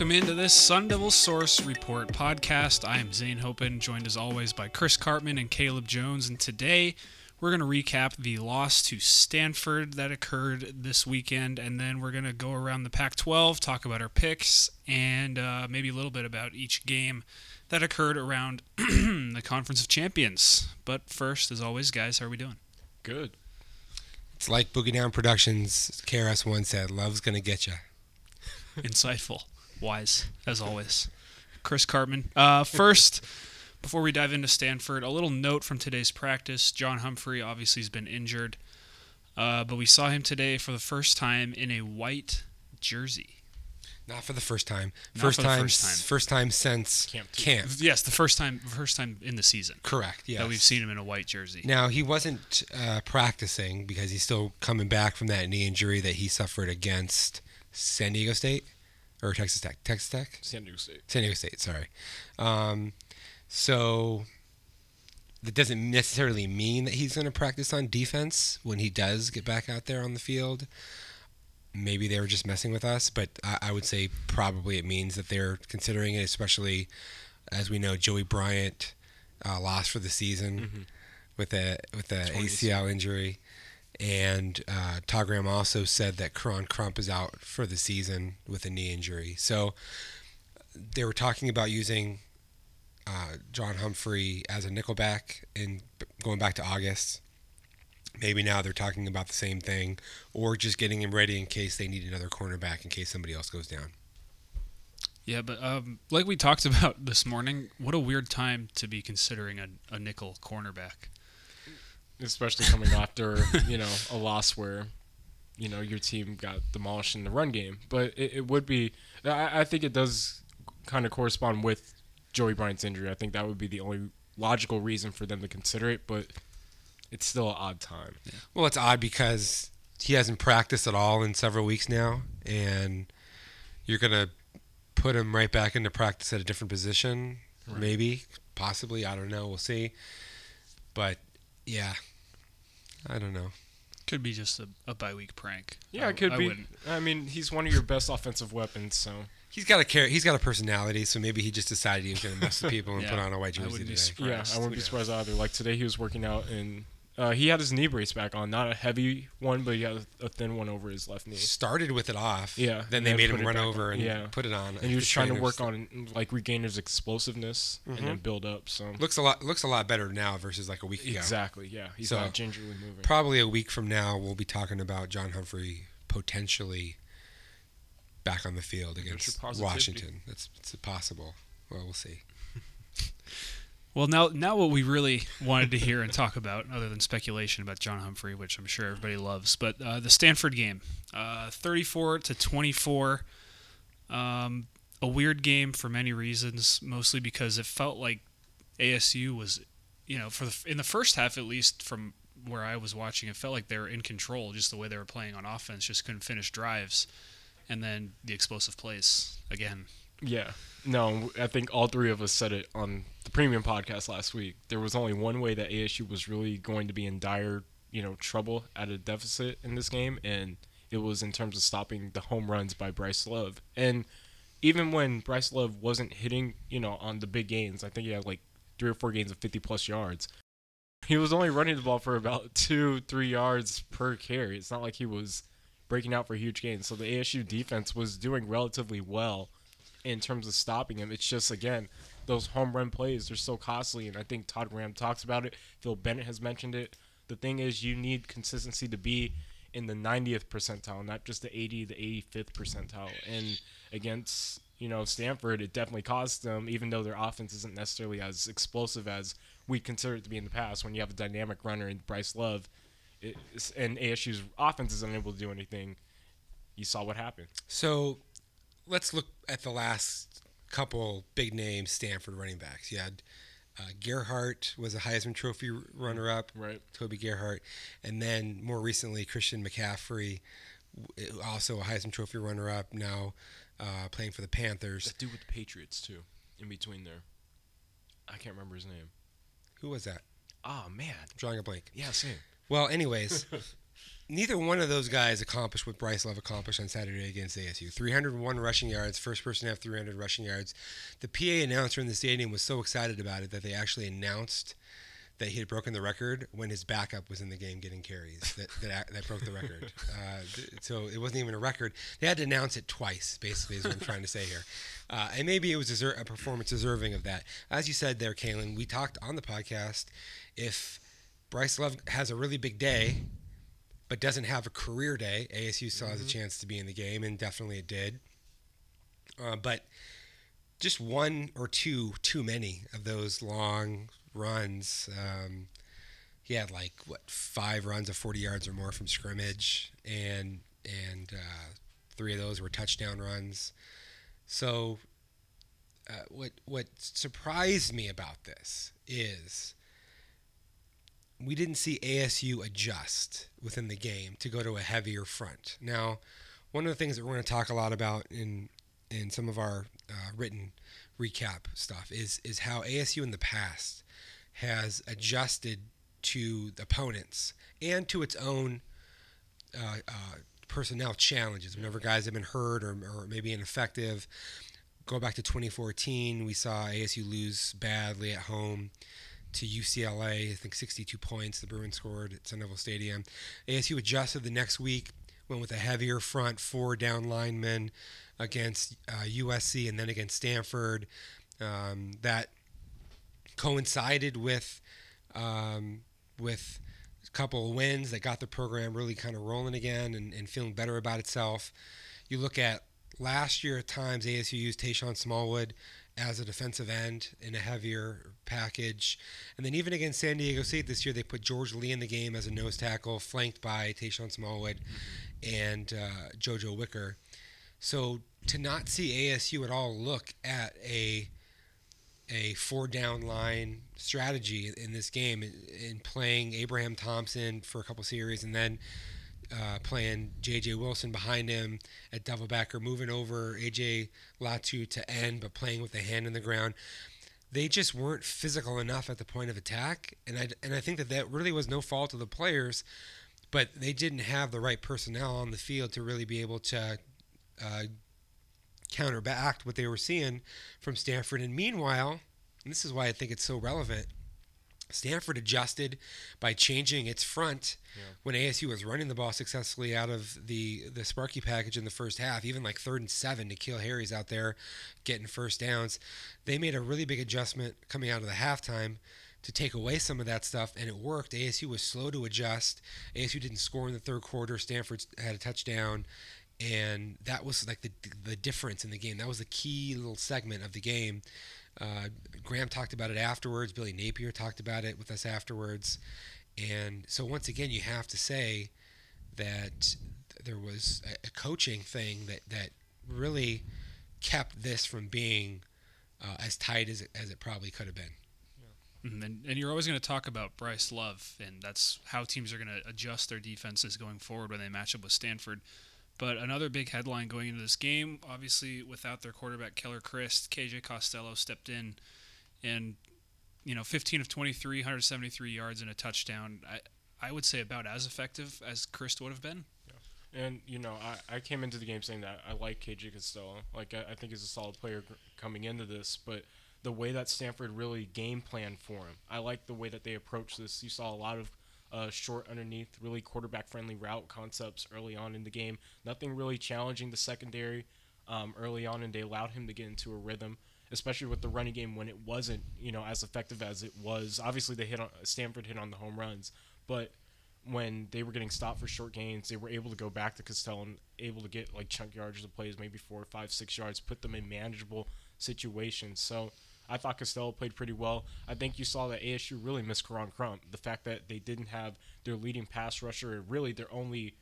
Welcome into this Sun Devil Source Report podcast. I am Zane Hopin, joined as always by Chris Karpman and Caleb Jones. And today we're going to recap the loss to Stanford that occurred this weekend. And then we're going to go around the Pac 12, talk about our picks, and uh, maybe a little bit about each game that occurred around the Conference of Champions. But first, as always, guys, how are we doing? Good. It's like Boogie Down Productions, KRS-One said, love's going to get you. Insightful, wise, as always. Chris Karpman. Uh, first, before we dive into Stanford, a little note from today's practice. John Humphrey obviously has been injured, uh, but we saw him today for the first time in a white jersey. Not for the first time. Not First for the time, first time. first time since Camp camp. Yes, the first time, first time in the season Correct. Yes. that we've seen him in a white jersey. Now he wasn't uh, practicing because he's still coming back from that knee injury that he suffered against San Diego State or Texas Tech. Texas Tech. San Diego State. San Diego State. Sorry. Um, so that doesn't necessarily mean that he's going to practice on defense when he does get back out there on the field. Maybe they were just messing with us, but I, I would say probably it means that they're considering it, especially as we know Joey Bryant uh, lost for the season with a with a ACL injury, and uh, Todd Graham also said that Koron Crump is out for the season with a knee injury. So they were talking about using uh, John Humphrey as a nickelback and going back to August. Maybe now they're talking about the same thing, or just getting him ready in case they need another cornerback in case somebody else goes down. Yeah, but um, like we talked about this morning, what a weird time to be considering a, a nickel cornerback. Especially coming after, you know, a loss where, you know, your team got demolished in the run game. But it, it would be, I, I think it does kind of correspond with Joey Bryant's injury. I think that would be the only logical reason for them to consider it, but it's still an odd time. Well, it's odd because he hasn't practiced at all in several weeks now, and you're gonna put him right back into practice at a different position, maybe, possibly. I don't know. We'll see. But yeah, I don't know. Could be just a, a bye week prank. Yeah, I- it could I be. wouldn't- I mean, he's one of your best offensive weapons, so He's got a care. He's got a personality, so maybe he just decided he was gonna mess with people and Yeah, put on a white jersey wouldn't be today. surprised. yeah, I wouldn't be Yeah. surprised either. Like today, he was working out and uh, he had his knee brace back on, not a heavy one, but he had a, thin one over his left knee. Started with it off. Yeah, Then they made him run over on. and Yeah. put it on. and he was trying to work on like regain his explosiveness and then build up. So Looks a lot. Looks a lot better now versus like a week ago. exactly, yeah, he's So- not gingerly moving. Probably a week from now, we'll be talking about John Humphrey potentially back on the field against. Washington. That's it's possible. Well, we'll see. Well, now now what we really wanted to hear and talk about, other than speculation about John Humphrey, which I'm sure everybody loves, but uh, the Stanford game, uh, 34 to 24, um, a weird game for many reasons, mostly because it felt like ASU was, you know, for the in the first half at least, from where I was watching, it felt like they were in control, just the way they were playing on offense, just couldn't finish drives, and then the explosive plays again. Yeah. No, I think all three of us said it on the premium podcast last week. There was only one way that ASU was really going to be in dire, you know, trouble at a deficit in this game, and it was in terms of stopping the home runs by Bryce Love. And even when Bryce Love wasn't hitting, you know, on the big gains, I think he had like three or four gains of 50 plus yards. He was only running the ball for about two, three yards per carry. It's not like he was breaking out for huge gains. So the ASU defense was doing relatively well in terms of stopping him. It's just again those home run plays they're so costly, and I think Todd Graham talks about it. Phil Bennett has mentioned it. The thing is, you need consistency to be in the 90th percentile, not just the 80, the 85th percentile. And against you know Stanford, it definitely cost them, even though their offense isn't necessarily as explosive as we consider it to be in the past. When you have a dynamic runner in Bryce Love, and ASU's offense is unable to do anything. You saw what happened. So let's look at the last couple big name Stanford running backs. You had uh, Gerhart was a Heisman Trophy runner up, Right. Toby Gerhart, and then more recently Christian McCaffrey, also a Heisman Trophy runner up, now uh, playing for the Panthers. That dude with the Patriots too, in between there. I can't remember his name. Who was that? Oh man. drawing a blank. Yeah, same. Well, anyways, neither one of those guys accomplished what Bryce Love accomplished on Saturday against ASU. 301 rushing yards, first person to have 300 rushing yards. The PA announcer in the stadium was so excited about it that they actually announced that he had broken the record when his backup was in the game getting carries that that, that broke the record. Uh, so it wasn't even a record. They had to announce it twice, basically, is what I'm trying to say here. Uh, and maybe it was deser- a performance deserving of that. As you said there, Kalen, we talked on the podcast if Bryce Love has a really big day, but doesn't have a career day, ASU still has a chance to be in the game, and definitely it did. Uh, but just one or two too many of those long runs. Um, he had like what five runs of 40 yards or more from scrimmage, and and uh, three of those were touchdown runs. So, uh, what what surprised me about this is we didn't see ASU adjust within the game to go to a heavier front. Now, one of the things that we're going to talk a lot about in in some of our uh, written recap stuff is is how ASU in the past has adjusted to opponents and to its own uh, uh, personnel challenges. Whenever guys have been hurt or, or maybe ineffective, go back to 2014, we saw ASU lose badly at home to UCLA. I think 62 points the Bruins scored at Sun Devil Stadium. ASU adjusted the next week, went with a heavier front, four down linemen against uh, USC and then against Stanford. Um, that coincided with um, with a couple of wins that got the program really kind of rolling again and, and feeling better about itself. You look at last year at times ASU used Tashon Smallwood as a defensive end in a heavier package. And then even against San Diego State this year, they put George Lea in the game as a nose tackle, flanked by Tashon Smallwood and uh, JoJo Wicker. So to not see ASU at all look at a a four down line strategy in this game in playing Abraham Thompson for a couple series and then uh, playing J.J. Wilson behind him at double backer, moving over A.J. Latu to end, but playing with the hand in the ground. They just weren't physical enough at the point of attack, and I and I think that that really was no fault of the players, but they didn't have the right personnel on the field to really be able to uh, counteract what they were seeing from Stanford. And meanwhile, and this is why I think it's so relevant. Stanford adjusted by changing its front yeah. when ASU was running the ball successfully out of the the Sparky package in the first half, even like third and seven. N'Keal Harry's out there getting first downs. They made a really big adjustment coming out of the halftime to take away some of that stuff, and it worked. ASU was slow to adjust. ASU didn't score in the third quarter. Stanford had a touchdown, and that was like the the difference in the game. That was the key little segment of the game. Uh, Graham talked about it afterwards. Billy Napier talked about it with us afterwards, and so once again, you have to say that there was a, coaching thing that that really kept this from being uh, as tight as it, as it probably could have been. Mm-hmm. And, and, you're always going to talk about Bryce Love, and that's how teams are going to adjust their defenses going forward when they match up with Stanford. But another big headline going into this game, obviously without their quarterback Keller Chryst, KJ Costello stepped in, and you know 15 of 23, 173 yards and a touchdown. I I would say about as effective as Chryst would have been. Yeah. And you know, I, I came into the game saying that I like KJ Costello. Like I, I think he's a solid player coming into this, but the way that Stanford really game planned for him, I like the way that they approached this. You saw a lot of uh, short underneath, really quarterback friendly route concepts early on in the game. Nothing really challenging the secondary um, early on, and they allowed him to get into a rhythm, especially with the running game when it wasn't you know as effective as it was. Obviously, they hit on Stanford hit on the home runs, but when they were getting stopped for short gains, they were able to go back to Costello and able to get like chunk yards of plays, maybe four, five, six yards, put them in manageable situations. So I thought Costello played pretty well. I think you saw that ASU really missed Koron Crump. The fact that they didn't have their leading pass rusher, really their only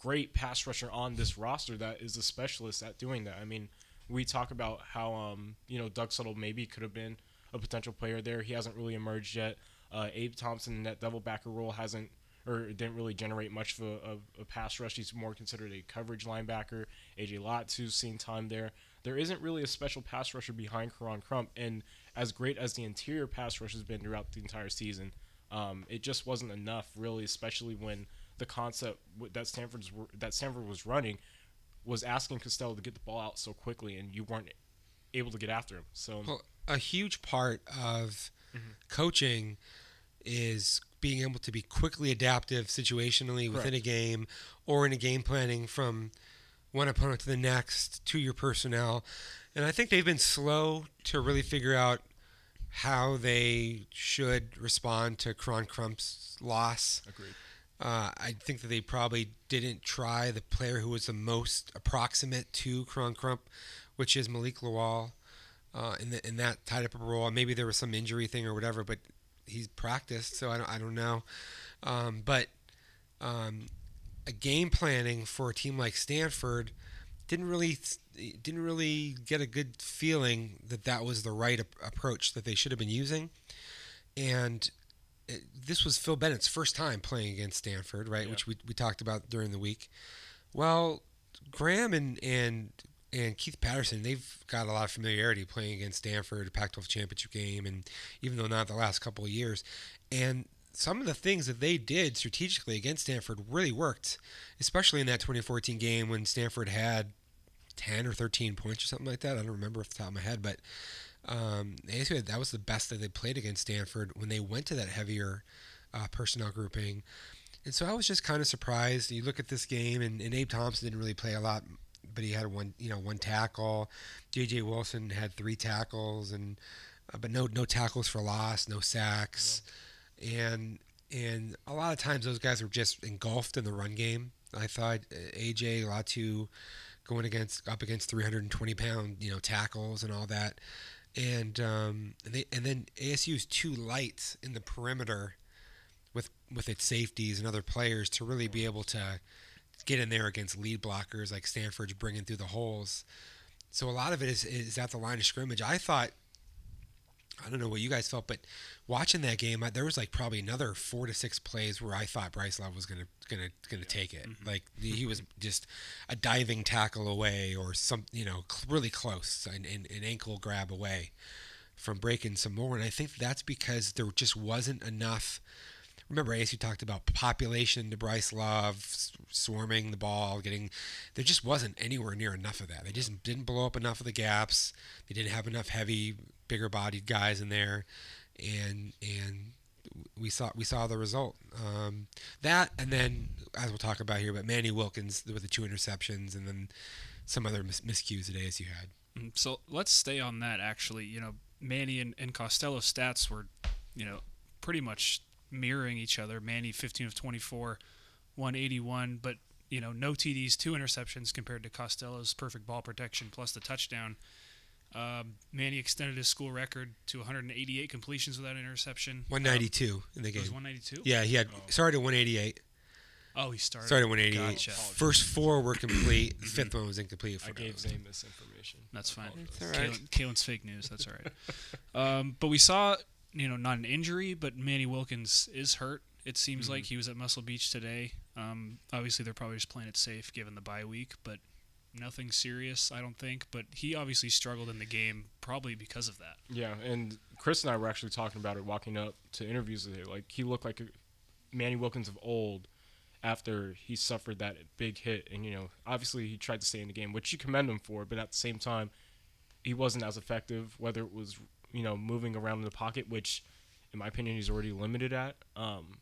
great pass rusher on this roster that is a specialist at doing that. I mean, we talk about how um, you know Doug Suttle maybe could have been a potential player there. He hasn't really emerged yet. Uh, Abe Thompson that double backer role hasn't or didn't really generate much of a, a, a, pass rush. He's more considered a coverage linebacker. AJ Latu's seen time there. There isn't really a special pass rusher behind Koron Crump, and as great as the interior pass rush has been throughout the entire season, um, it just wasn't enough, really, especially when the concept that Stanford's that Stanford was running was asking Costello to get the ball out so quickly, and you weren't able to get after him. So Well, a huge part of coaching is being able to be quickly adaptive situationally within Correct. a game or in a game planning from one opponent to the next to your personnel. And I think they've been slow to really figure out how they should respond to Koron Crump's loss. agreed. Uh, I think that they probably didn't try the player who was the most approximate to Kron Crump, which is Malik Lawal, uh, in, the, in that tied up role. Maybe there was some injury thing or whatever, but he's practiced, so I don't, I don't know. Um, but um, a game planning for a team like Stanford didn't really didn't really get a good feeling that that was the right ap- approach that they should have been using, and it, this was Phil Bennett's first time playing against Stanford, right? Yeah. Which we, we talked about during the week. Well, Graham and and and Keith Patterson, they've got a lot of familiarity playing against Stanford, Pac-12 championship game, and even though not the last couple of years, and some of the things that they did strategically against Stanford really worked, especially in that 2014 game when Stanford had 10 or 13 points or something like that. I don't remember off the top of my head, but um, that was the best that they played against Stanford when they went to that heavier uh, personnel grouping. And so I was just kind of surprised. You look at this game, and, and Abe Thompson didn't really play a lot, but he had one, you know, one tackle. J.J. Wilson had three tackles, and uh, but no no tackles for loss, no sacks, and and a lot of times those guys were just engulfed in the run game. I thought uh, AJ Latu going against up against 320 pound you know tackles and all that, and um, and, they, and then ASU is too light in the perimeter with with its safeties and other players to really be able to get in there against lead blockers like Stanford's bringing through the holes. So a lot of it is is at the line of scrimmage. I thought. I don't know what you guys felt, but watching that game, I, there was like probably another four to six plays where I thought Bryce Love was gonna gonna gonna take it. Mm-hmm. Like he was just a diving tackle away, or some you know really close, an, an, an ankle grab away from breaking some more. And I think that's because there just wasn't enough. Remember, ASU talked about population to Bryce Love, swarming the ball, getting. There just wasn't anywhere near enough of that. They just didn't blow up enough of the gaps. They didn't have enough heavy, bigger-bodied guys in there, and and we saw we saw the result. Um, that and then as we'll talk about here, but Manny Wilkins with the two interceptions, and then some other mis- miscues that ASU had. Mm, So let's stay on that. Actually, you know, Manny and, and Costello's stats were, you know, pretty much mirroring each other. Manny 15 of 24, 181, but you know, no TDs, two interceptions compared to Costello's perfect ball protection plus the touchdown. Um, Manny extended his school record to 188 completions without interception. 192 in the Um, it was game. 192. Yeah, he had started at 188. Oh, he started. Started at 188. Gotcha. First four were complete. The fifth one was incomplete. I For gave Zane misinformation. That's fine. That's all right. Kalen, Kalen's fake news. That's all right. um, but we saw, you know, not an injury, but Manny Wilkins is hurt. It seems like he was at Muscle Beach today. Um, obviously, they're probably just playing it safe given the bye week, but nothing serious, I don't think. But he obviously struggled in the game, probably because of that. Yeah, and Chris and I were actually talking about it walking up to interviews today. Like he looked like a Manny Wilkins of old after he suffered that big hit, and you know, obviously he tried to stay in the game, which you commend him for. But at the same time, he wasn't as effective. Whether it was you know moving around in the pocket, which in my opinion he's already limited at. Um,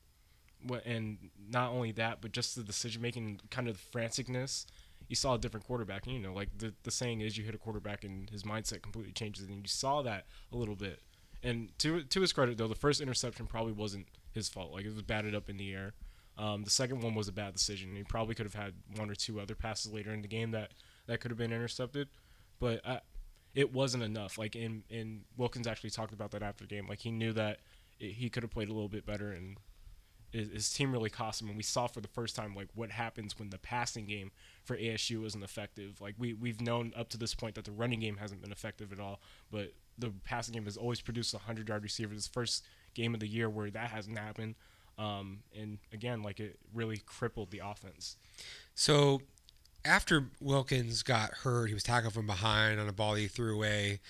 and not only that, but just the decision making, kind of the franticness. You saw a different quarterback, and you know, like the the saying is, you hit a quarterback and his mindset completely changes, and you saw that a little bit. And to to his credit, though, the first interception probably wasn't his fault. Like it was batted up in the air. Um, the second one was a bad decision. He probably could have had one or two other passes later in the game that that could have been intercepted, but I, it wasn't enough. Like in in Wilkins actually talked about that after the game. Like he knew that it, he could have played a little bit better, and his, his team really cost him. And we saw for the first time like what happens when the passing game for ASU isn't effective. Like we we've known up to this point that the running game hasn't been effective at all, but the passing game has always produced a hundred yard receiver. This first game of the year where that hasn't happened. Um, and again, like it really crippled the offense. So after Wilkins got hurt, he was tackled from behind on a ball he threw away.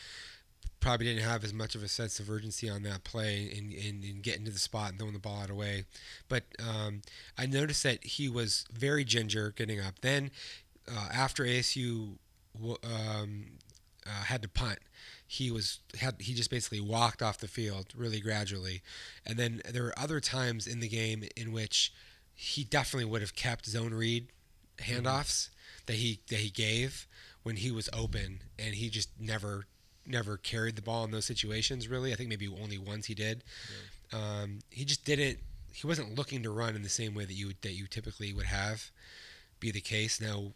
probably didn't have as much of a sense of urgency on that play and, and, and getting to the spot and throwing the ball out of the way. But um, I noticed that he was very ginger getting up. Then uh, after ASU um, uh, had to punt, he was had he just basically walked off the field really gradually, and then there were other times in the game in which he definitely would have kept zone read handoffs mm-hmm. That he that he gave when he was open, and he just never never carried the ball in those situations. Really, I think maybe only once he did. Yeah. Um, he just didn't. He wasn't looking to run in the same way that you that you typically would have be the case. Now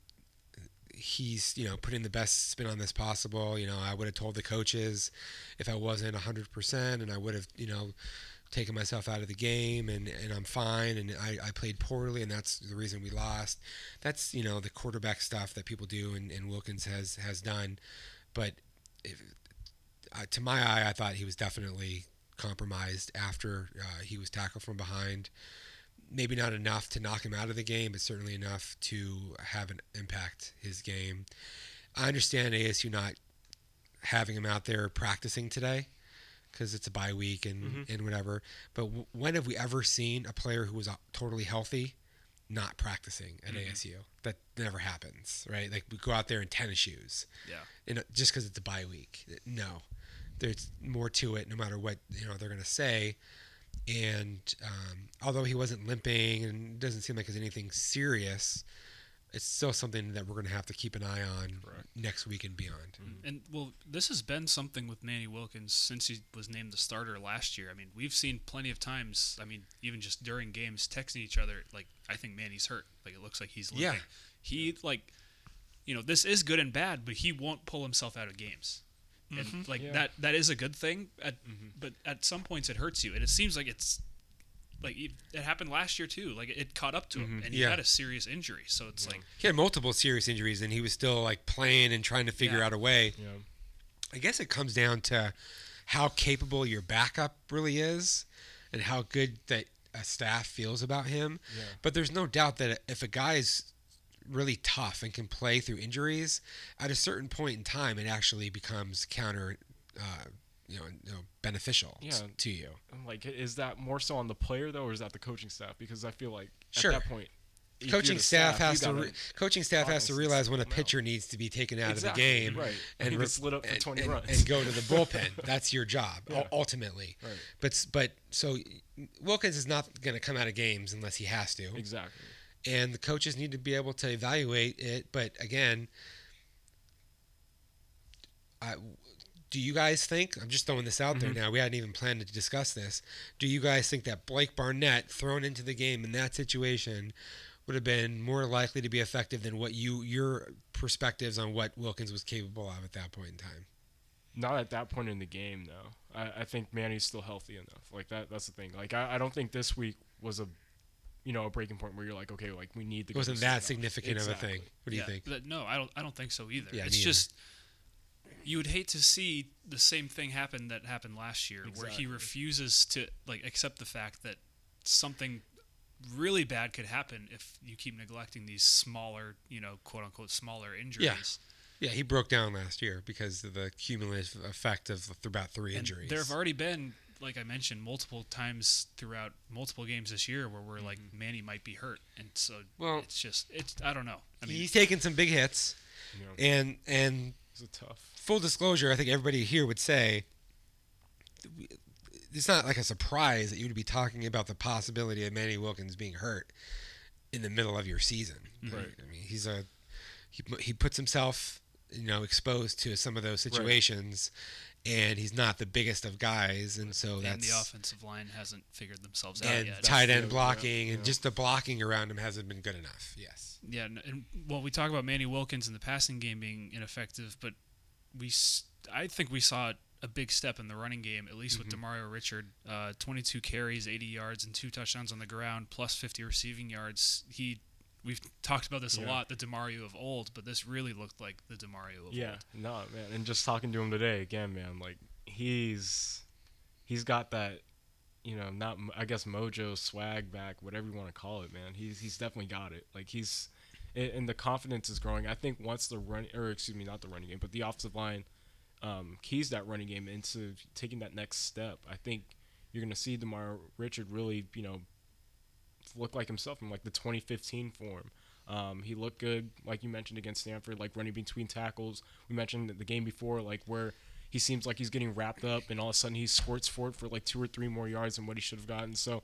he's you know putting the best spin on this possible. You know, I would have told the coaches if I wasn't hundred percent, and I would have you know taken myself out of the game, and, and I'm fine, and I, I played poorly, and that's the reason we lost. That's you know the quarterback stuff that people do, and, and Wilkins has has done, but if, uh, to my eye, I thought he was definitely compromised after uh, he was tackled from behind maybe not enough to knock him out of the game, but certainly enough to have an impact his game. I understand ASU not having him out there practicing today because it's a bye week and, mm-hmm. and whatever. But w- when have we ever seen a player who was uh, totally healthy not practicing at mm-hmm. ASU? That never happens, right? Like we go out there in tennis shoes. Yeah. And just because it's a bye week. No. There's more to it no matter what, you know, they're going to say and um, although he wasn't limping and doesn't seem like it's anything serious, it's still something that we're going to have to keep an eye on Correct. next week and beyond. Mm-hmm. And well, this has been something with Manny Wilkins since he was named the starter last year. I mean, we've seen plenty of times. I mean, even just during games, texting each other like, "I think Manny's hurt. Like it looks like he's limping." Yeah. He like, you know, this is good and bad, but he won't pull himself out of games and mm-hmm. like yeah. that that is a good thing at, mm-hmm. but at some points it hurts you and it seems like it's like it happened last year too like it caught up to him mm-hmm. and he yeah. had a serious injury so it's yeah. like he had multiple serious injuries and he was still like playing and trying to figure out a way i guess it comes down to how capable your backup really is and how good that a staff feels about him but there's no doubt that if a guy is really tough and can play through injuries, at a certain point in time, it actually becomes counter, uh, you, know, you know, beneficial yeah. to you. Like, is that more so on the player though, or is that the coaching staff? Because I feel like sure. at that point, coaching staff, staff, has to re- coaching staff has to realize when a pitcher needs to be taken out exactly, of the game right. and, and lit up for 20 and, runs and go to the bullpen. That's your job yeah. ultimately. Right. But but so Wilkins is not going to come out of games unless he has to. Exactly and the coaches need to be able to evaluate it. But again, I, do you guys think? I'm just throwing this out mm-hmm. there now. We hadn't even planned to discuss this. Do you guys think that Blake Barnett thrown into the game in that situation would have been more likely to be effective than what you your perspectives on what Wilkins was capable of at that point in time? Not at that point in the game, though. I, I think Manny's still healthy enough. Like that. That's the thing. Like I, I don't think this week was a you know a breaking point where you're like, okay, like we need the. It wasn't that significant exactly. of a thing. What do yeah, you think? No, I don't. I don't think so either. Yeah, it's just you would hate to see the same thing happen that happened last year, exactly. where he refuses to like accept the fact that something really bad could happen if you keep neglecting these smaller, you know, quote unquote smaller injuries. Yeah. Yeah, he broke down last year because of the cumulative effect of about three and injuries. There have already been like I mentioned multiple times throughout multiple games this year where we're like mm-hmm. Manny might be hurt, and so well, it's just it's I don't know. I mean, he's taken some big hits, and and it's tough. Full disclosure, I think everybody here would say it's not like a surprise that you would be talking about the possibility of Manny Wilkins being hurt in the middle of your season. Right. I mean, he's a he he puts himself you know exposed to some of those situations and he's not the biggest of guys, and so that's and the offensive line hasn't figured themselves out and yet. tight end blocking, yeah, and just the blocking around him hasn't been good enough. Yes. Yeah, and well, we talk about Manny Wilkins and the passing game being ineffective, but we, I think we saw a big step in the running game, at least mm-hmm. with Demario Richard. Uh, 22 carries, 80 yards, and two touchdowns on the ground, plus 50 receiving yards. He we've talked about this yeah. a lot, the Demario of old, but this really looked like the Demario of yeah, old. Yeah, no, man. And just talking to him today again, man, like he's he's got that, you know, not I guess mojo, swag back, whatever you want to call it, man. He's he's definitely got it. Like he's and the confidence is growing. I think once the run or excuse me, not the running game, but the offensive line um, keys that running game into taking that next step, I think you're going to see Demar Richard really, you know, look like himself in like the 2015 form. Um, he looked good, like you mentioned against Stanford, like running between tackles. We mentioned the game before, like where he seems like he's getting wrapped up, and all of a sudden he squirts forward for like two or three more yards than what he should have gotten. So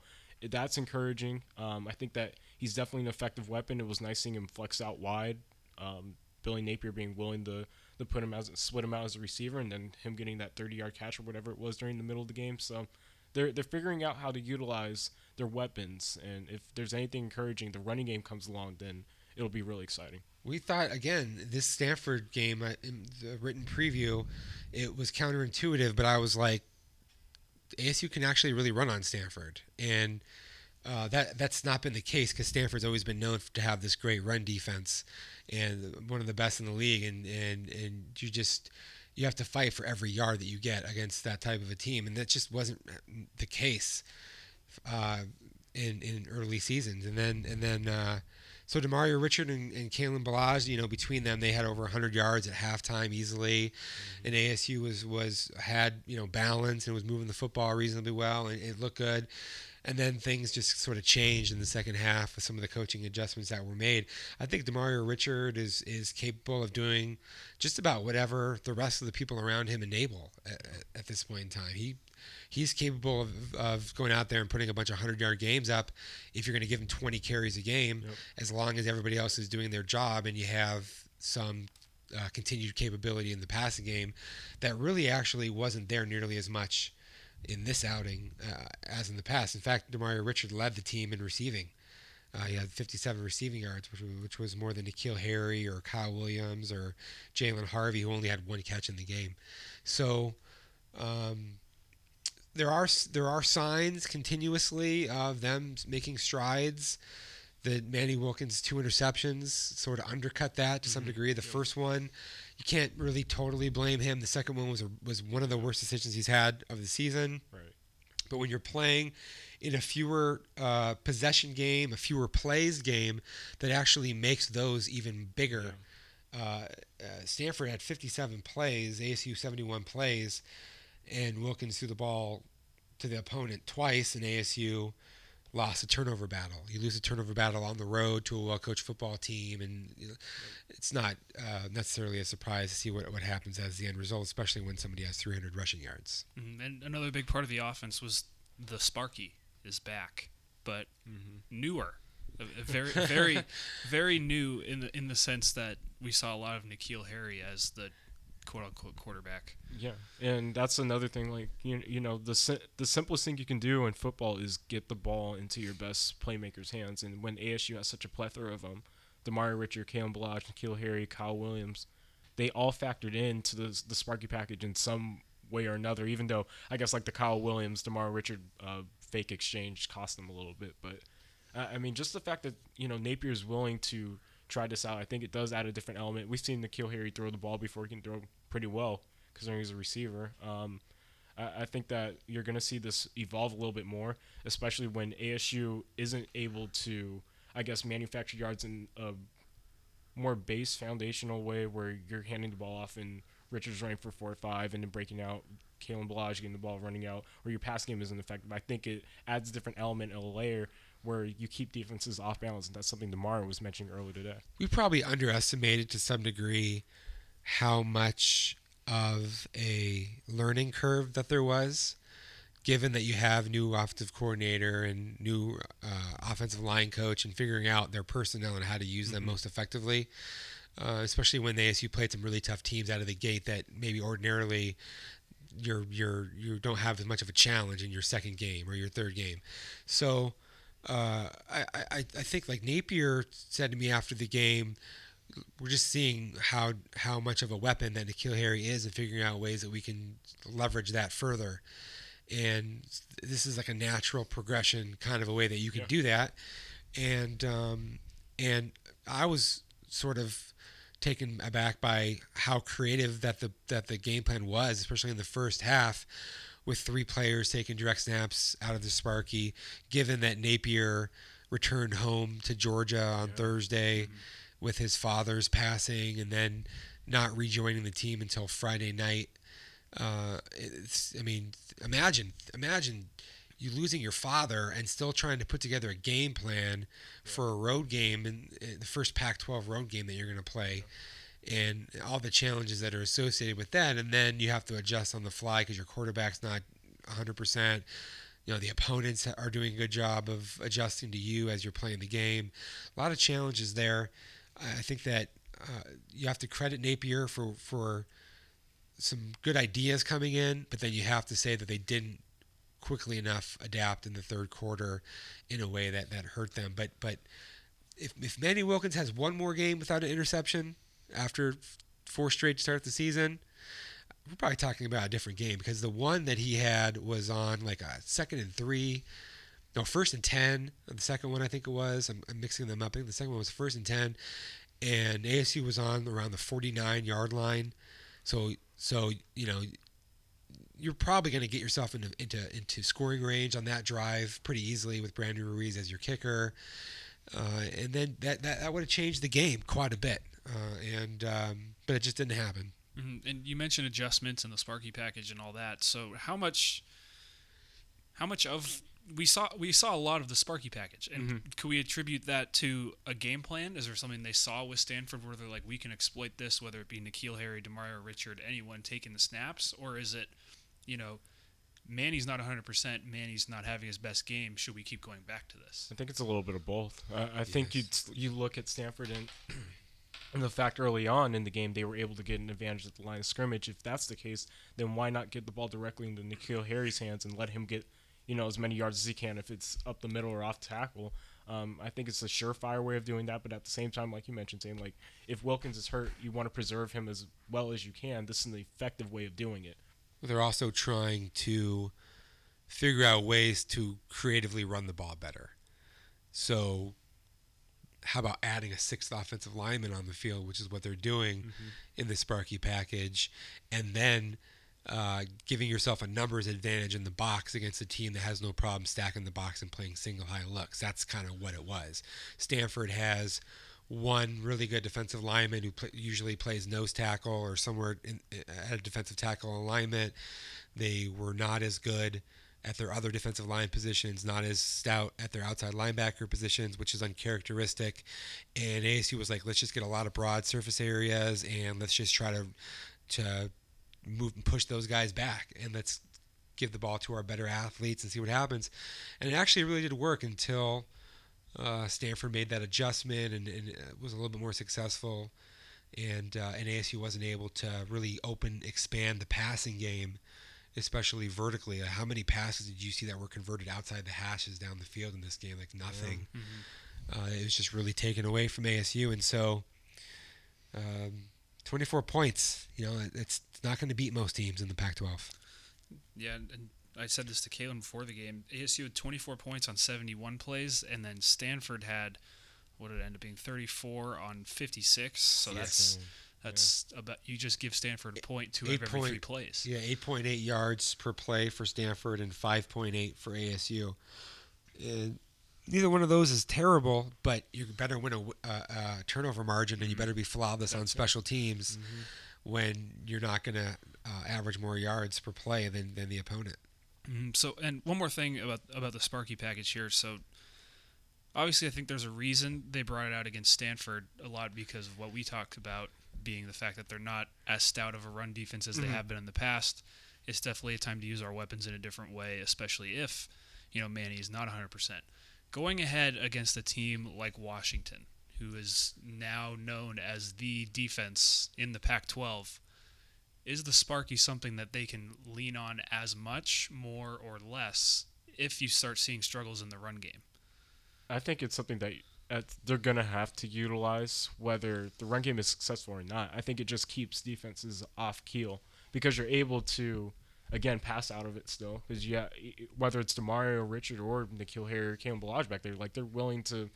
that's encouraging. Um, I think that he's definitely an effective weapon. It was nice seeing him flex out wide. Um, Billy Napier being willing to to put him as split him out as a receiver, and then him getting that 30 yard catch or whatever it was during the middle of the game. So they're they're figuring out how to utilize their weapons, and if there's anything encouraging, the running game comes along, then it'll be really exciting. We thought again this Stanford game uh, in the written preview, it was counterintuitive, but I was like, ASU can actually really run on Stanford, and uh, that that's not been the case because Stanford's always been known to have this great run defense and one of the best in the league, and and and you just you have to fight for every yard that you get against that type of a team, and that just wasn't the case uh, in in early seasons, and then and then. Uh, so Demario Richard and, and Kalen Ballage, you know, between them, they had over 100 yards at halftime easily, mm-hmm. and ASU was was had you know balance and was moving the football reasonably well, and it looked good and then things just sort of changed in the second half with some of the coaching adjustments that were made. I think Demario Richard is is capable of doing just about whatever the rest of the people around him enable at, at this point in time. He he's capable of, of going out there and putting a bunch of 100 yard games up if you're going to give him 20 carries a game yep. as long as everybody else is doing their job and you have some uh, continued capability in the passing game that really actually wasn't there nearly as much in this outing uh, as in the past. In fact, Demario Richard led the team in receiving. Uh, he had 57 receiving yards, which, which was more than N'Keal Harry or Kyle Williams or Jalen Harvey, who only had one catch in the game. So um, there are there are signs continuously of them making strides. The Manny Wilkins two interceptions sort of undercut that to mm-hmm. some degree. The yep. first one you can't really totally blame him. The second one was a, was one of the worst decisions he's had of the season. Right. But when you're playing in a fewer uh, possession game, a fewer plays game, that actually makes those even bigger. Yeah. Uh, uh, Stanford had 57 plays, ASU 71 plays, and Wilkins threw the ball to the opponent twice, and ASU lost a turnover battle. You lose a turnover battle on the road to a well-coached football team, and it's not uh, necessarily a surprise to see what what happens as the end result, especially when somebody has 300 rushing yards. Mm-hmm. And another big part of the offense was the Sparky is back, but mm-hmm. newer. very, very, very new in the in the sense that we saw a lot of N'Keal Harry as the quote unquote quarterback. Yeah, and that's another thing. Like you, you know, the the simplest thing you can do in football is get the ball into your best playmakers' hands. And when ASU has such a plethora of them, Demario Richard, Kalen Ballage, N'Keal Harry, Kyle Williams, they all factored into the the Sparky package in some way or another. Even though I guess like the Kyle Williams, Demario Richard uh, fake exchange cost them a little bit, but uh, I mean, just the fact that you know Napier is willing to try this out. I think it does add a different element. We've seen N'Keal Harry throw the ball before. He can throw pretty well considering he's a receiver. Um, I, think that you're going to see this evolve a little bit more, especially when ASU isn't able to, I guess, manufacture yards in a more base foundational way where you're handing the ball off and Richard's running for four or five and then breaking out, Kalen Ballage getting the ball running out, or your pass game isn't effective. I think it adds a different element a layer where you keep defenses off balance, and that's something Demar was mentioning earlier today. We probably underestimated to some degree how much of a learning curve that there was, given that you have new offensive coordinator and new uh, offensive line coach, and figuring out their personnel and how to use them mm-hmm. most effectively. Uh, especially when the ASU played some really tough teams out of the gate that maybe ordinarily you're you're you don't have as much of a challenge in your second game or your third game. So uh, I, I, I think like Napier said to me after the game, we're just seeing how how much of a weapon that N'Keal Harry is and figuring out ways that we can leverage that further. And this is like a natural progression kind of a way that you can yeah. do that. And um, and I was sort of taken aback by how creative that the that the game plan was, especially in the first half with three players taking direct snaps out of the Sparky, given that Napier returned home to Georgia on yeah. Thursday mm-hmm. with his father's passing and then not rejoining the team until Friday night Uh, it's, I mean, imagine, imagine you losing your father and still trying to put together a game plan for a road game in the first Pac-12 road game that you're going to play. And all the challenges that are associated with that, and then you have to adjust on the fly because your quarterback's not 100%. You know the opponents are doing a good job of adjusting to you as you're playing the game. A lot of challenges there. I think that uh, you have to credit Napier for for some good ideas coming in, but then you have to say that they didn't quickly enough adapt in the third quarter in a way that, that hurt them. But but if if Manny Wilkins has one more game without an interception after four straight to start the season, we're probably talking about a different game because the one that he had was on like a second and three. No, first and 10. The second one, I think it was. I'm, I'm mixing them up. I think the second one was first and 10. And ASU was on around the 49 yard line. So, so you know, you're probably going to get yourself into, into into scoring range on that drive pretty easily with Brandon Ruiz as your kicker. Uh, and then that, that, that would have changed the game quite a bit. Uh, and um, But it just didn't happen. Mm-hmm. And you mentioned adjustments and the Sparky package and all that. So how much, how much of we saw we saw a lot of the Sparky package, and mm-hmm. could we attribute that to a game plan? Is there something they saw with Stanford where they're like, we can exploit this, whether it be N'Keal Harry, Demario Richard, anyone taking the snaps, or is it, you know, Manny's not 100%. Manny's not having his best game. Should we keep going back to this? I think it's a little bit of both. I, I yes. think you you look at Stanford and and the fact early on in the game they were able to get an advantage at the line of scrimmage. If that's the case, then why not get the ball directly into N'Keal Harry's hands and let him get, you know, as many yards as he can if it's up the middle or off tackle. Um, I think it's a surefire way of doing that, but at the same time, like you mentioned, saying like if Wilkins is hurt, you want to preserve him as well as you can. This is an effective way of doing it. They're also trying to figure out ways to creatively run the ball better. So how about adding a sixth offensive lineman on the field, which is what they're doing mm-hmm. in the Sparky package, and then uh, giving yourself a numbers advantage in the box against a team that has no problem stacking the box and playing single high looks. That's kind of what it was. Stanford has one really good defensive lineman who play, usually plays nose tackle or somewhere in, at a defensive tackle alignment. They were not as good at their other defensive line positions, not as stout at their outside linebacker positions, which is uncharacteristic. And ASU was like, let's just get a lot of broad surface areas and let's just try to to move and push those guys back and let's give the ball to our better athletes and see what happens. And it actually really did work until uh, Stanford made that adjustment and, and, was a little bit more successful. And uh, and ASU wasn't able to really open expand the passing game especially vertically. Uh, how many passes did you see that were converted outside the hashes down the field in this game? Like nothing. Yeah. Mm-hmm. Uh, it was just really taken away from ASU, and so um, 24 points. You know, it's, it's not going to beat most teams in the Pac-12. Yeah, and I said this to Kalen before the game. ASU had 24 points on 71 plays, and then Stanford had what did it end up being 34 on 56. So yes. that's that's yeah. about you just give Stanford a point two eight every point, three plays. Yeah, eight point eight yards per play for Stanford and five point eight for ASU. And neither one of those is terrible, but you better win a, a, a turnover margin and you better be flawless That's on special teams mm-hmm. when you're not going to uh, average more yards per play than, than the opponent. Mm-hmm. So, and one more thing about about the Sparky package here. So, obviously, I think there's a reason they brought it out against Stanford a lot because of what we talked about being the fact that they're not as stout of a run defense as mm-hmm. they have been in the past. It's definitely a time to use our weapons in a different way, especially if, you know, Manny is not 100%. Going ahead against a team like Washington, who is now known as the defense in the Pac 12, is the Sparky something that they can lean on as much, more, or less if you start seeing struggles in the run game? I think it's something that they're gonna have to utilize whether the run game is successful or not. I think it just keeps defenses off keel because you're able to again pass out of it still because yeah whether it's Demario Richard or N'Keal Harry or Kalen Ballage back there like they're willing to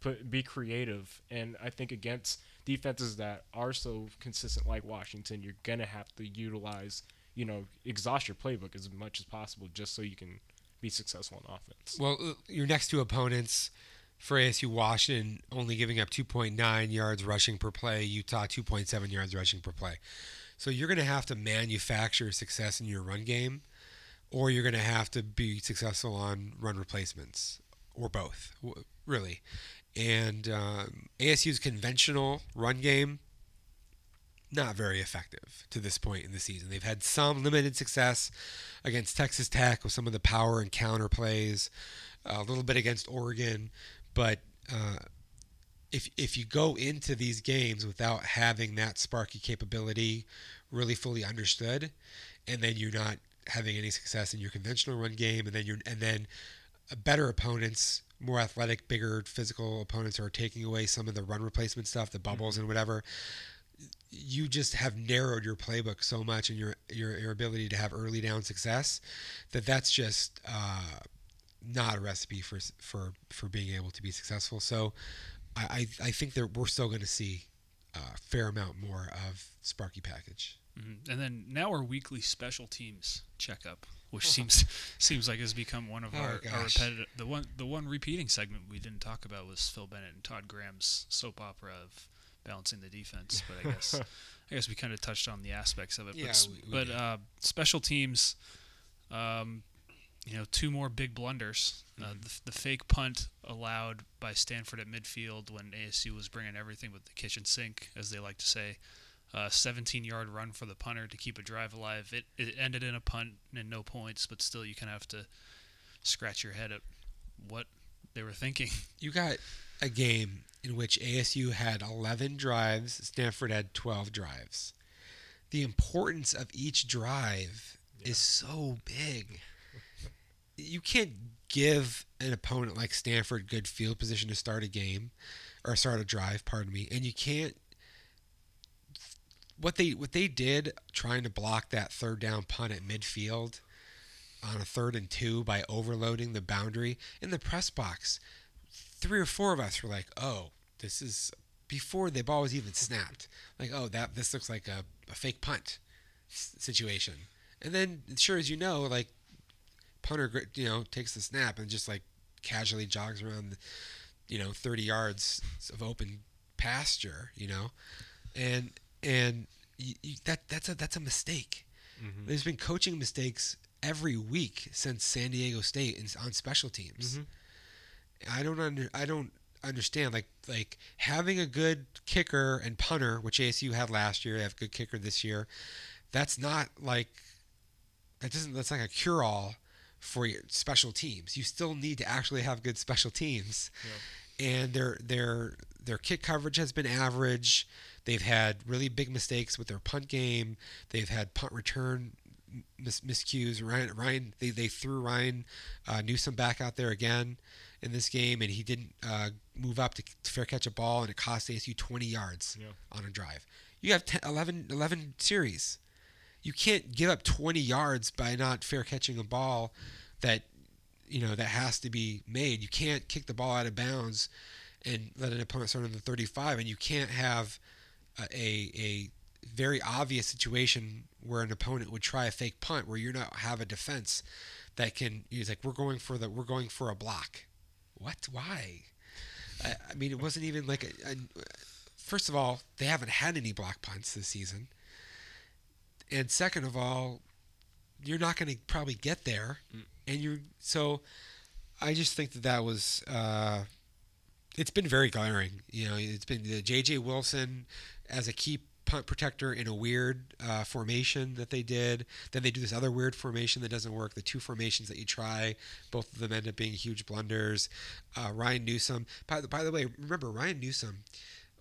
put be creative and I think against defenses that are so consistent like Washington you're gonna have to utilize you know exhaust your playbook as much as possible just so you can be successful on offense. Well, uh, your next two opponents for ASU Washington only giving up 2.9 yards rushing per play, Utah 2.7 yards rushing per play. So you're going to have to manufacture success in your run game, or you're going to have to be successful on run replacements, or both, really. And um, ASU's conventional run game, not very effective to this point in the season. They've had some limited success against Texas Tech with some of the power and counter plays, a little bit against Oregon, but uh, if if you go into these games without having that Sparky capability really fully understood, and then you're not having any success in your conventional run game, and then you're and then better opponents, more athletic, bigger, physical opponents are taking away some of the run replacement stuff, the bubbles and whatever. You just have narrowed your playbook so much and your your, your ability to have early down success that that's just uh, not a recipe for for for being able to be successful. So I I think that we're still going to see a fair amount more of Sparky package. Mm-hmm. And then now our weekly special teams checkup, which seems seems like has become one of Oh, our, our repetitive. The one the one repeating segment we didn't talk about was Phil Bennett and Todd Graham's soap opera of balancing the defense. But I guess I guess we kind of touched on the aspects of it. Yeah, but we- we but uh, special teams, um, you know, two more big blunders. Uh, Mm-hmm. the, the fake punt allowed by Stanford at midfield when ASU was bringing everything with the kitchen sink, as they like to say. Uh, 17 yard run for the punter to keep a drive alive. It, it ended in a punt and no points, but still you kind of have to scratch your head at what they were thinking. You got a game in which ASU had 11 drives, Stanford had 12 drives. The importance of each drive is so big. You can't give an opponent like Stanford good field position to start a game or start a drive, pardon me, and you can't what they what they did trying to block that third down punt at midfield on a third and two by overloading the boundary in the press box three or four of us were like, "Oh, this is before the ball was even snapped. Like, oh, that this looks like a, a fake punt situation." And then, sure as you know, like punter, you know, takes the snap and just like casually jogs around, the, you know, thirty yards of open pasture, you know, and and you, you, that that's a that's a mistake. Mhm. There's been coaching mistakes every week since San Diego State in, on special teams. Mhm. I don't under I don't understand like like having a good kicker and punter, which ASU had last year. They have a good kicker this year. That's not like that doesn't that's like a cure all for your special teams. You still need to actually have good special teams. And their their their kick coverage has been average. They've had really big mistakes with their punt game. They've had punt return mis- miscues. Ryan Ryan they, they threw Ryan uh, Newsome back out there again in this game, and he didn't uh, move up to, to fair catch a ball, and it cost ASU 20 yards Yeah. on a drive. You have 10, 11, 11 series. You can't give up 20 yards by not fair catching a ball that you know that has to be made. You can't kick the ball out of bounds and let an opponent start on the 35, and you can't have a, a, a very obvious situation where an opponent would try a fake punt where you're not have a defense that can. He's like, we're going for the we're going for a block. What? Why? I, I mean, it wasn't even like a, a. First of all, they haven't had any block punts this season, and second of all, you're not going to probably get there, and you're so. I just think that that was. Uh, it's been very glaring. You know, it's been the J.J. Wilson as a key punt protector in a weird uh, formation that they did. Then they do this other weird formation that doesn't work. The two formations that you try, both of them end up being huge blunders. Uh, Ryan Newsome. By the, by the way, remember Ryan Newsome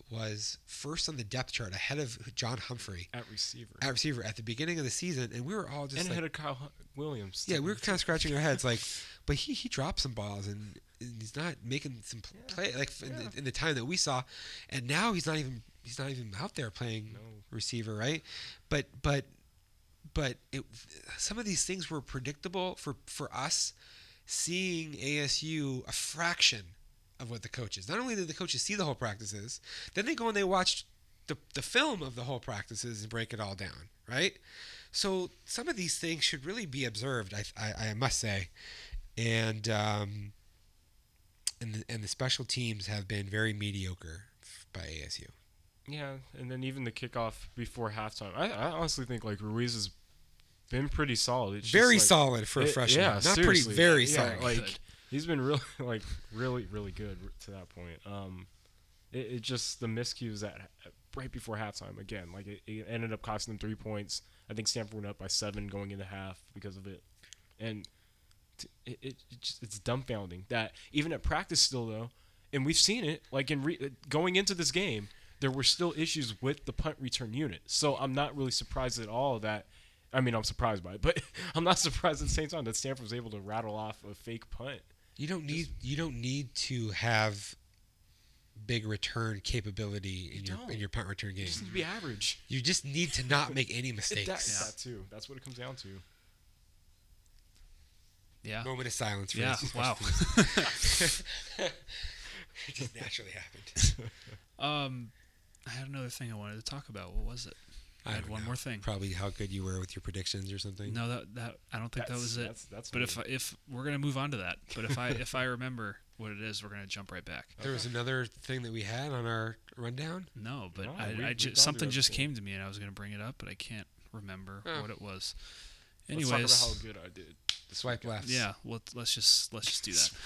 was first on the depth chart ahead of John Humphrey At receiver. at receiver at the beginning of the season, and we were all just and like, ahead of Kyle Williams. yeah, we were kind of scratching our heads, like, but he he dropped some balls and, and he's not making some pl- play like in, Yeah. the, in the time that we saw, and now he's not even he's not even out there playing No. receiver, right? But but but it, some of these things were predictable for for us seeing ASU a fraction of what the coaches. Not only did the coaches see the whole practices, then they go and they watch the, the film of the whole practices and break it all down, right? So some of these things should really be observed, I, I, I must say, and um, and the, and the special teams have been very mediocre by ASU. Yeah, and then even the kickoff before halftime. I, I honestly think like Ruiz has been pretty solid. It's Very like, solid for a it- freshman. Yeah, Not seriously. pretty, very yeah, solid. Like. He's been really like really really good to that point. Um, it, it just the miscues that right before halftime again. Like it, it ended up costing them three points. I think Stanford went up by seven going into half because of it, and t- it, it, it just, it's dumbfounding that even at practice still though, and we've seen it like in re- going into this game. There were still issues with the punt return unit, so I'm not really surprised at all that I mean, I'm surprised by it, but I'm not surprised at the same time that Stanford was able to rattle off a fake punt. You don't need you don't need to have big return capability in You your don't. in your punt return You game. just need to be average. You just need to not make any That, mistakes. that too. That's what it comes down to. Yeah. Moment of silence for Yeah. this Wow. it just naturally happened. Um, I had another thing I wanted to talk about. What was it? I, had one know. more thing. Probably how good you were with your predictions or something. No, that that I don't think that was it. That's, that's But if. I, if we're gonna move on to that, but if I if I remember what it is, we're gonna jump right back. There was another thing that we had on our rundown. No, but No, I, we- I we've ju- something just came to me and I was gonna bring it up, but I can't remember Oh. what it was. let's Anyways, talk about how good I did. this Swipe left. yeah, let, let's just let's just do that.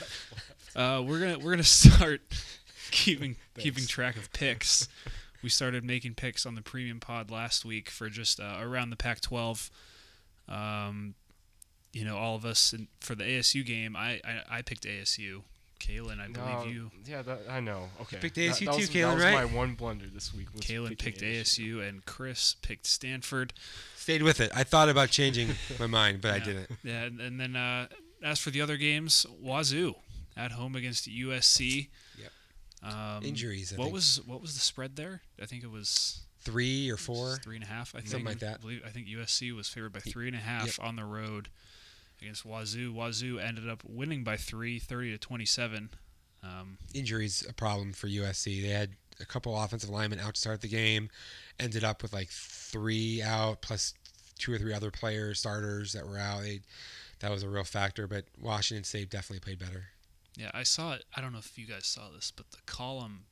Uh, we're gonna we're gonna start keeping keeping track of picks. We started making picks on the premium pod last week for just uh, around the Pac-12. Um, you know, all of us and for the ASU game, I, I I picked ASU. Kaylin, I believe No, you. Yeah, that, I know. Okay. picked ASU that too, was, Kalen, That was right? my one blunder this week. Was Kaylin picked ASU and Chris picked Stanford. Stayed with it. I thought about changing my mind, but I didn't. Yeah, and, and then uh, as for the other games, Wazoo at home against USC. Um, Injuries. I what think. was what was the spread there? I think it was three or four? three and a half. I think Something like that. I, believe, I think USC was favored by three and a half Yep. on the road against Wazoo. Wazoo ended up winning by three, 30 to twenty seven. Um, Injuries a problem for USC. They had a couple offensive linemen out to start the game. Ended up with like three out plus two or three other players, starters that were out. They, that was a real factor. But Washington State definitely played better. Yeah, I saw it. I don't know if you guys saw this, but the column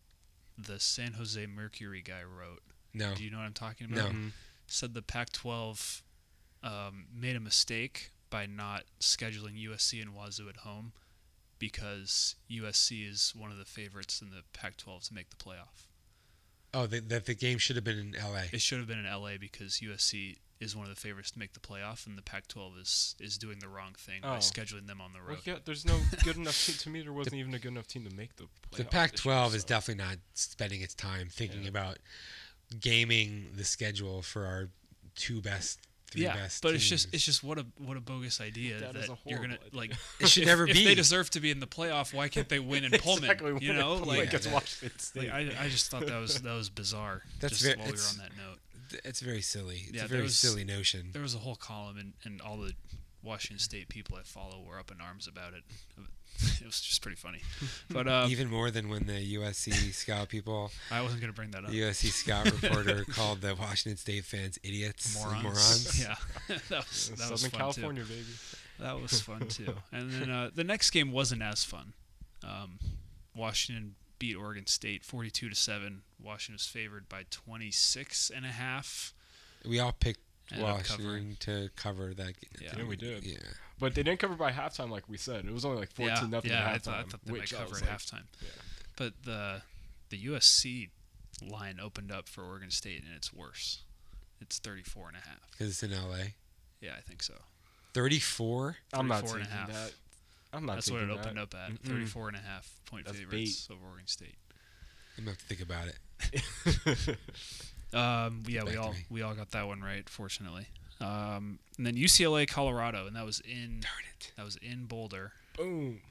the San Jose Mercury guy wrote. No. Do you know what I'm talking No. about? Mhm. said the Pac-12 um, made a mistake by not scheduling USC and Wazoo at home because USC is one of the favorites in the Pac-12 to make the playoff. Oh, the, that the game should have been in L.A. It should have been in LA because USC is one of the favorites to make the playoff, and the Pac-12 is is doing the wrong thing by Oh. scheduling them on the Well, road. yeah, there's no good enough team. To me, there wasn't even a good enough team to make the playoff. The Pac-12 year, is so. definitely not spending its time thinking Yeah. about gaming the schedule for our two best, three yeah, best. but it's just it's just what a what a bogus idea That that, is a you're gonna horrible like. It should if, never if be. they deserve to be in the playoff, why can't they win in Pullman? exactly. You know, like like it's that- Washington Like, I, I just thought that was that was bizarre. That's just very- while we were on that note, it's very silly. It's Yeah, a very was- silly notion. there was a whole column, and, and all the Washington State people I follow were up in arms about it. It was just pretty funny. But um, Even more than when the USC scout people, I wasn't gonna bring that up. the USC scout reporter called the Washington State fans idiots, Morons. morons. Yeah, that was that was Southern fun California, baby. too. That was fun too. And then uh, the next game wasn't as fun. Um, Washington beat Oregon State 42 to seven. Washington was favored by 26 and a half. We all picked Ended. Washington to cover that. g- Yeah. Yeah, we did. Yeah, But they didn't cover by halftime, like we said. It was only like fourteen yeah, nothing yeah, at halftime. I thought, I thought they might cover at like, halftime. yeah. But the the USC line opened up for Oregon State, and it's worse. It's 34 and a half. because it's in LA. Yeah, I think so. Thirty-four. I'm not 34 and taking a half. that. I'm not That's what taking it opened that. up at. Mm-mm. 34 and a half point That's favorites over Oregon State. I'm gonna have to think about it. Um, yeah, we Back to all we all got that one right, fortunately. Um, and then UCLA, Colorado, and that was in Darn it. that was in Boulder. Boom.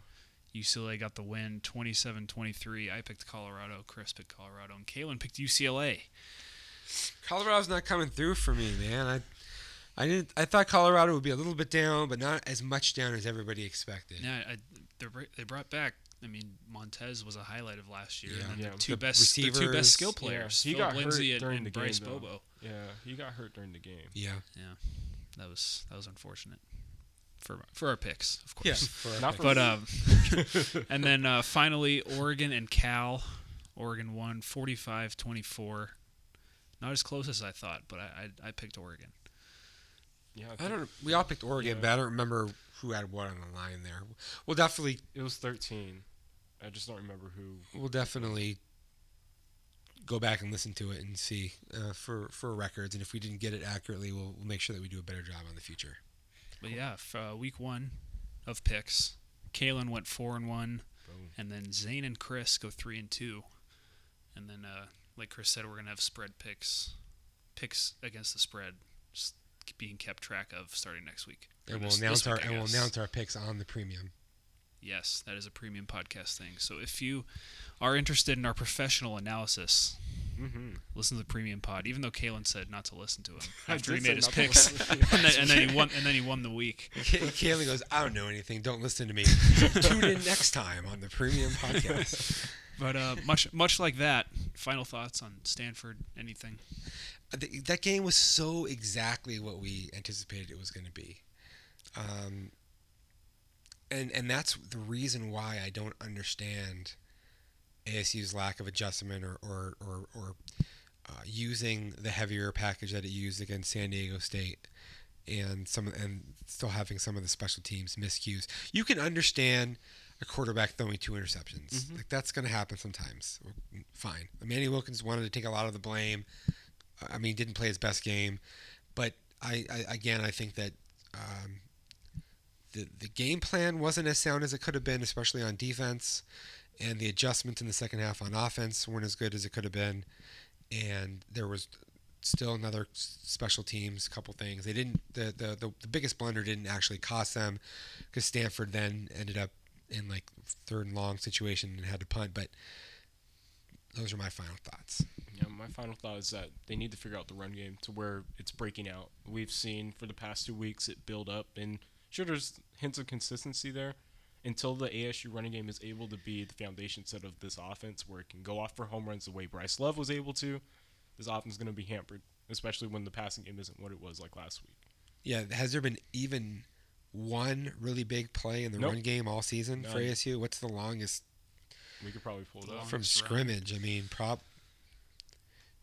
UCLA got the win, 27-23. I picked Colorado. Chris picked Colorado, and Kalen picked UCLA. Colorado's not coming through for me, man. I, I didn't. I thought Colorado would be a little bit down, but not as much down as everybody expected. Yeah, I, they're, they brought back. I mean, Montez was a highlight of last year. Yeah. And Yeah. the two The best, the two best skill yeah, players, he Philip got hurt Lindsay and, during and the game, Bryce though. Bobo. Yeah, he got hurt during the game. Yeah. yeah, That was that was unfortunate for for our picks, of Yeah. course. for- Not for But um, and then uh, finally Oregon and Cal. Oregon won 45-24. not as close as I thought, but I I, I picked Oregon. Yeah, I don't. We all picked Oregon, Yeah. but I don't remember who had what on the line there. We'll definitely, It was 13. I just don't remember who. we'll definitely go back and listen to it and see uh, for for records. And if we didn't get it accurately, we'll, we'll make sure that we do a better job on the future. But yeah, f- uh, week one of picks, Kalen went four and one, Boom. and then Zane and Chris go three and two, and then uh, like Chris said, we're gonna have spread picks, picks against the spread, just being kept track of starting next week. And we'll this- announce this our week, I and we'll announce our picks on the premium. Yes, that is a premium podcast thing. So if you are interested in our professional analysis, Mm-hmm. listen to the premium pod. Even though Kalen said not to listen to him after he made his say not to picks, and, then, and then he won, and then he won the week. Kaylee goes, I don't know anything. Don't listen to me. Tune in next time on the premium podcast. But uh, much much like that, final thoughts on Stanford? Anything? Th- that game was so exactly what we anticipated it was going to be. Um, and and that's the reason why I don't understand ASU's lack of adjustment or or or, or uh, using the heavier package that it used against San Diego State and some and still having some of the special teams miscues. You can understand a quarterback throwing two interceptions. Like that's going to happen sometimes. Fine. Manny Wilkins wanted to take a lot of the blame. I mean, didn't play his best game, but I, I again I think that um, the the game plan wasn't as sound as it could have been, especially on defense, and the adjustments in the second half on offense weren't as good as it could have been, and there was still another special teams couple things. They didn't the the, the, the biggest blunder didn't actually cost them because stanford then ended up in like third and long situation and had to punt but those are my final thoughts my final thought is that they need to figure out the run game to where it's breaking out. We've seen for the past two weeks it build up, and sure, there's hints of consistency there. Until the ASU running game is able to be the foundation set of this offense, where it can go off for home runs the way Bryce Love was able to, this offense is going to be hampered, especially when the passing game isn't what it was like last week. Yeah, has there been even one really big play in the Nope. run game all season for ASU? What's the longest We could probably pull it The up. from Longest run. scrimmage? I mean, prob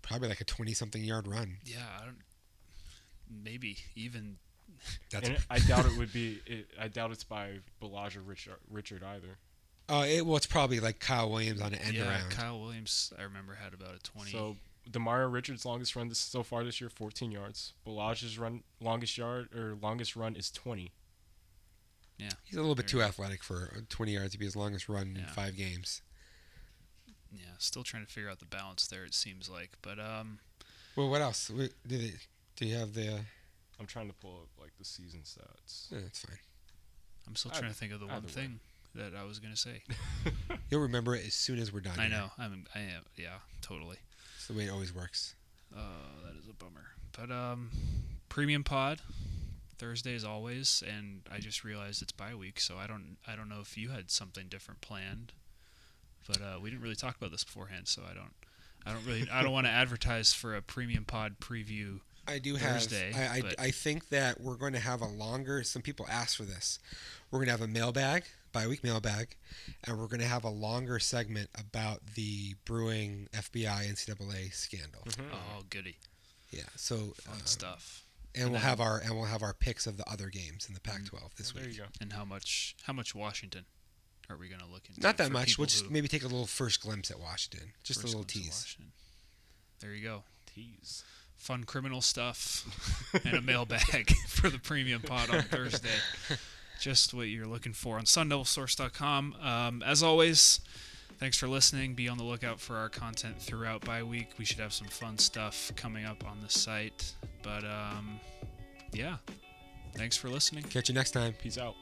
probably like a twenty-something yard run. Yeah, I don't. Maybe even. That's and I doubt it would be. It, I doubt it's by Ballage or Richard, Richard either. oh, it, well, it's probably like Kyle Williams on an end yeah, around. Kyle Williams. I remember had about a twenty. So Demario Richard's longest run this so far this year, 14 yards. Ballage's run longest yard or longest run is 20. yeah, He's a little bit too athletic for uh, twenty yards to be his longest run in five games. Yeah. Still trying to figure out the balance there. It seems like, but um, Well, what else? Wait, Did it, do you have the? Uh, I'm trying to pull up like the season stats. yeah, that's fine. I'm still Either- trying to think of the one either way. thing that I was gonna say. You'll remember it as soon as we're done. I here. know. I'm. I am. Yeah, totally. It's the way it always works. Oh, that is a bummer. But um, premium pod Thursday as always, and I just realized it's bye week, so I don't. I don't know if you had something different planned, but uh, we didn't really talk about this beforehand, so I don't. I don't really. I don't want to advertise for a premium pod preview. I do Thursday, have. I, I, I think that we're going to have a longer. Some people asked for this. We're going to have a mailbag, bye-week mailbag, and we're going to have a longer segment about the brewing FBI NCAA scandal. Oh, goody, Yeah. So fun uh, stuff. and we'll then- have our and we'll have our picks of the other games in the Pac-12 this There week. you go. And how much? How much Washington are we going to look into? Not that much. We'll just maybe take a little first glimpse at Washington. Just a little ones tease. There you go. Tease. fun criminal stuff and a mailbag for the premium pod on Thursday. Just what you're looking for on SunDevilSource.com. Um, as always, thanks for listening. Be on the lookout for our content throughout bye week. We should have some fun stuff coming up on the site. But um, yeah, thanks for listening. Catch you next time. Peace out.